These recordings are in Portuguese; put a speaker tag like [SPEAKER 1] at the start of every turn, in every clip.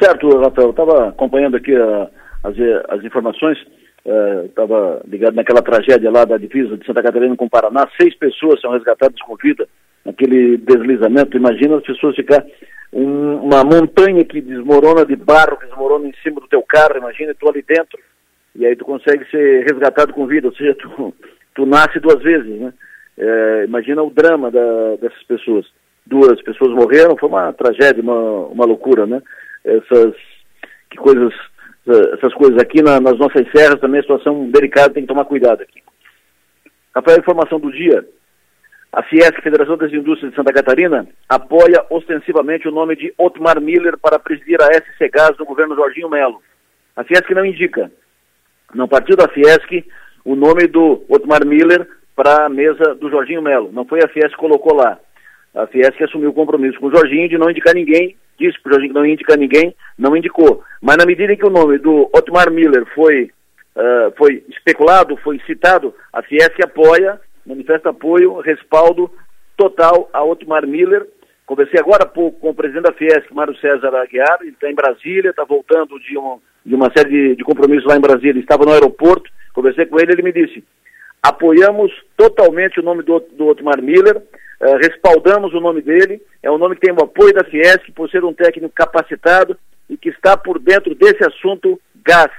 [SPEAKER 1] certo, Rafael. Eu estava acompanhando aqui a, as, as informações. Estava é, ligado naquela tragédia lá da divisa de Santa Catarina com o Paraná. Seis pessoas são resgatadas com vida naquele deslizamento. Imagina as pessoas ficar um, uma montanha que desmorona de barro, que desmorona em cima do teu carro. Imagina tu ali dentro e aí tu consegue ser resgatado com vida. Ou seja, tu, tu nasce duas vezes, né? É, imagina o drama da, dessas pessoas. Duas pessoas morreram, foi uma tragédia, uma, uma loucura, né? Essas que coisas, essas coisas aqui na, nas nossas serras também a situação delicada, tem que tomar cuidado aqui. Rafael, informação do dia. A Fiesc, Federação das Indústrias de Santa Catarina, apoia ostensivamente o nome de Otmar Miller para presidir a SC Gás do governo Jorginho Melo. A Fiesc não indica, não partiu da Fiesc, o nome do Otmar Miller para a mesa do Jorginho Melo. Não foi a Fiesc que colocou lá. A Fiesc assumiu o compromisso com o Jorginho de não indicar ninguém, disse para o não indicar ninguém, não indicou. Mas na medida em que o nome do Otmar Miller foi, uh, foi especulado, foi citado, a Fiesc apoia, manifesta apoio, respaldo total a Otmar Miller. Conversei agora há pouco com o presidente da Fiesc, Mário César Aguiar, ele está em Brasília, está voltando de, um, de uma série de, de compromissos lá em Brasília, ele estava no aeroporto, conversei com ele, ele me disse, apoiamos totalmente o nome do, do Otmar Miller, uh, respaldamos o nome dele, é um nome que tem o apoio da Fiesc por ser um técnico capacitado e que está por dentro desse assunto gás.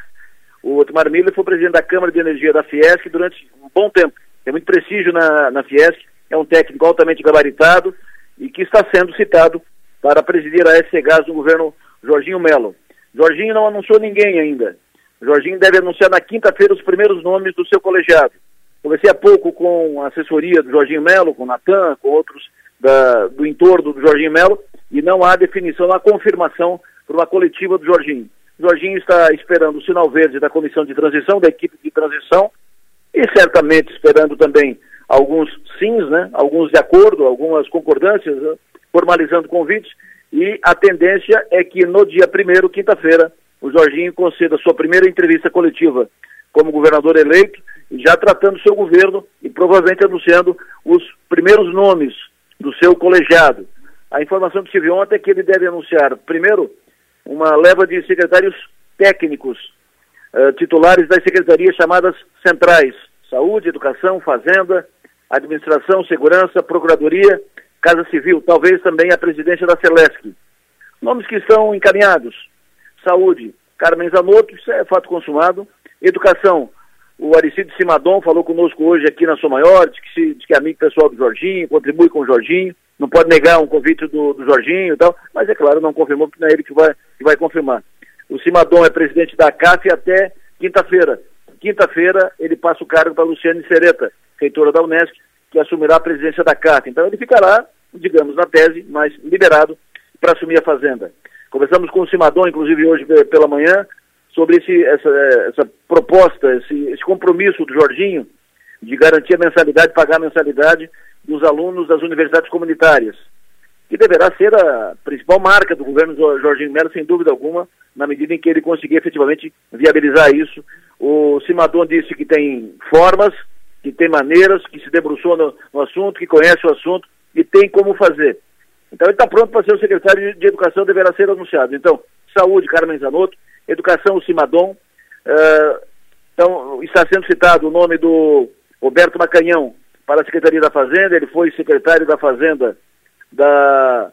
[SPEAKER 1] O Otmar Miller foi presidente da Câmara de Energia da Fiesc durante um bom tempo, tem muito prestígio na, na Fiesc, é um técnico altamente gabaritado e que está sendo citado para presidir a SC Gás do governo Jorginho Melo. Jorginho não anunciou ninguém ainda. Jorginho deve anunciar na quinta-feira os primeiros nomes do seu colegiado. Conversei há pouco com a assessoria do Jorginho Melo, com o Natan, com outros da, do entorno do Jorginho Melo, e não há definição, não há confirmação para uma coletiva do Jorginho. O Jorginho está esperando o sinal verde da comissão de transição, da equipe de transição, e certamente esperando também alguns sims, né, alguns de acordo, algumas concordâncias, né, formalizando convites, e a tendência é que no dia primeiro, quinta-feira, o Jorginho conceda sua primeira entrevista coletiva como governador eleito, já tratando seu governo e provavelmente anunciando os primeiros nomes do seu colegiado. A informação que tive ontem é que ele deve anunciar, primeiro, uma leva de secretários técnicos, uh, titulares das secretarias chamadas centrais: Saúde, Educação, Fazenda, Administração, Segurança, Procuradoria, Casa Civil, talvez também a presidência da Celesc. Nomes que estão encaminhados: Saúde, Carmen Zanotto, isso é fato consumado. Educação, o Aricido Simadon falou conosco hoje aqui na Sua Maior, diz que, se, diz que é amigo pessoal do Jorginho, contribui com o Jorginho, não pode negar um convite do, do Jorginho e tal, mas é claro, não confirmou, porque não é ele que vai, que vai confirmar. O Simadon é presidente da CAF até quinta-feira. Quinta-feira ele passa o cargo para Luciane Sereta, reitora da Unesco, que assumirá a presidência da CAF. Então ele ficará, digamos, na tese, mas liberado para assumir a Fazenda. Conversamos com o Simadon, inclusive, hoje pela manhã, sobre esse, essa, essa proposta, esse, esse compromisso do Jorginho de garantir a mensalidade, pagar a mensalidade dos alunos das universidades comunitárias, que deverá ser a principal marca do governo Jorginho Melo, sem dúvida alguma, na medida em que ele conseguir efetivamente viabilizar isso. O Simadon disse que tem formas, que tem maneiras, que se debruçou no, no assunto, que conhece o assunto e tem como fazer. Então ele está pronto para ser o secretário de Educação, deverá ser anunciado. Então, saúde, Carmen Zanotto, Educação, o Cimadom. Uh, então, está sendo citado o nome do Roberto Macanhão para a Secretaria da Fazenda, ele foi secretário da Fazenda da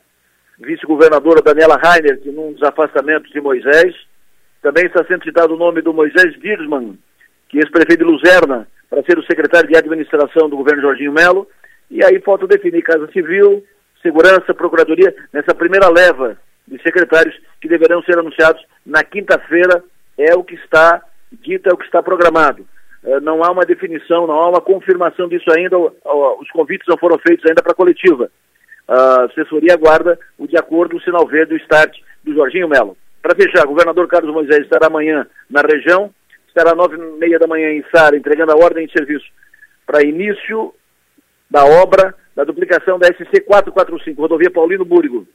[SPEAKER 1] vice-governadora Daniela Rainer, num dos afastamentos de Moisés. Também está sendo citado o nome do Moisés Dirsman, que é ex-prefeito de Luzerna, para ser o secretário de administração do governo Jorginho Melo. E aí falta definir Casa Civil, Segurança, Procuradoria, nessa primeira leva de secretários que deverão ser anunciados na quinta-feira, é o que está dito, é o que está programado. Uh, não há uma definição, não há uma confirmação disso ainda, os convites não foram feitos ainda para a coletiva. A assessoria aguarda o de acordo o sinal verde, o start do Jorginho Melo. Para fechar, o governador Carlos Moisés estará amanhã na região, estará às nove e meia da manhã em Sara, entregando a ordem de serviço para início da obra da duplicação da SC 445, rodovia Paulino Búrigo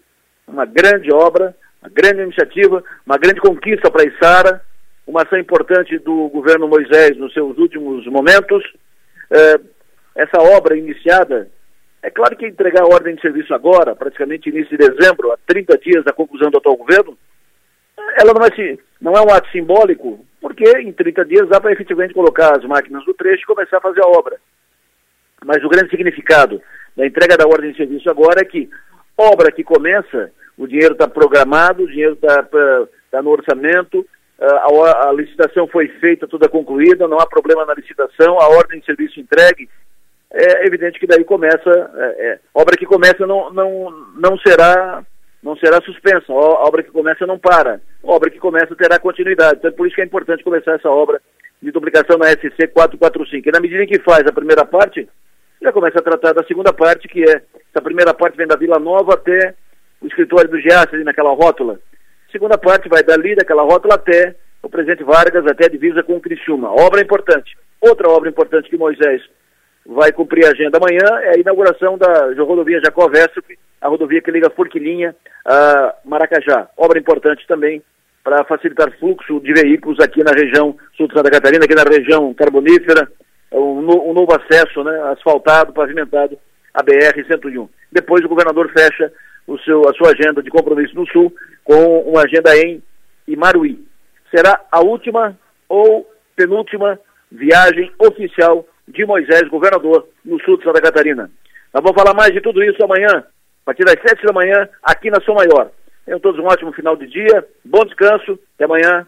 [SPEAKER 1] uma grande obra, uma grande iniciativa, uma grande conquista para a Isara, uma ação importante do governo Moisés nos seus últimos momentos. É, essa obra iniciada, é claro que entregar a ordem de serviço agora, praticamente início de dezembro, a 30 dias da conclusão do atual governo, ela não, vai se, não é um ato simbólico, porque em 30 dias dá para efetivamente colocar as máquinas no trecho e começar a fazer a obra. Mas o grande significado da entrega da ordem de serviço agora é que obra que começa, o dinheiro está programado, o dinheiro está tá no orçamento, a, a, licitação foi feita, toda concluída, não há problema na licitação, a ordem de serviço entregue, é evidente que daí começa, é, é, obra que começa não, não, não será não será suspensa, a obra que começa não para, a obra que começa terá continuidade, então é por isso que é importante começar essa obra de duplicação na SC 445, e na medida em que faz a primeira parte, já começa a tratar da segunda parte, que é, essa primeira parte vem da Vila Nova até o escritório do Giasse, ali naquela rótula, segunda parte vai dali, daquela rótula até o Presidente Vargas, até a divisa com o Criciúma, obra importante. Outra obra importante que Moisés vai cumprir a agenda amanhã é a inauguração da rodovia Jacó Vestrup, a rodovia que liga Forquilinha a Maracajá. Obra importante também para facilitar fluxo de veículos aqui na região sul de Santa Catarina, aqui na região carbonífera, um, um novo acesso, né, asfaltado, pavimentado, a BR-101. Depois o governador fecha o seu, a sua agenda de compromisso no sul com uma agenda em Imaruí. Será a última ou penúltima viagem oficial de Moisés, governador, no sul de Santa Catarina. Nós vamos falar mais de tudo isso amanhã, a partir das sete da manhã, aqui na São Maior. Tenham todos um ótimo final de dia, bom descanso, até amanhã.